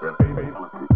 herb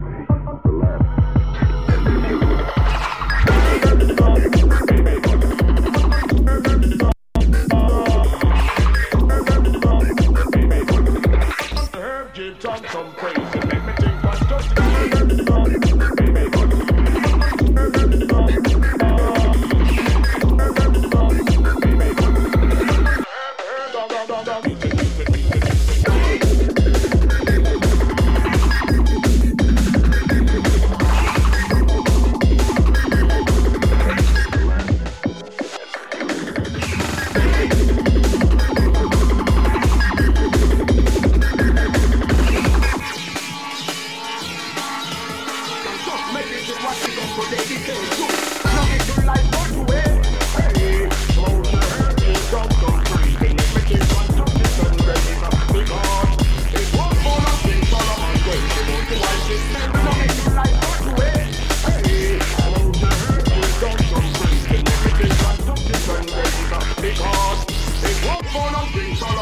phone and things all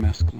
másculo.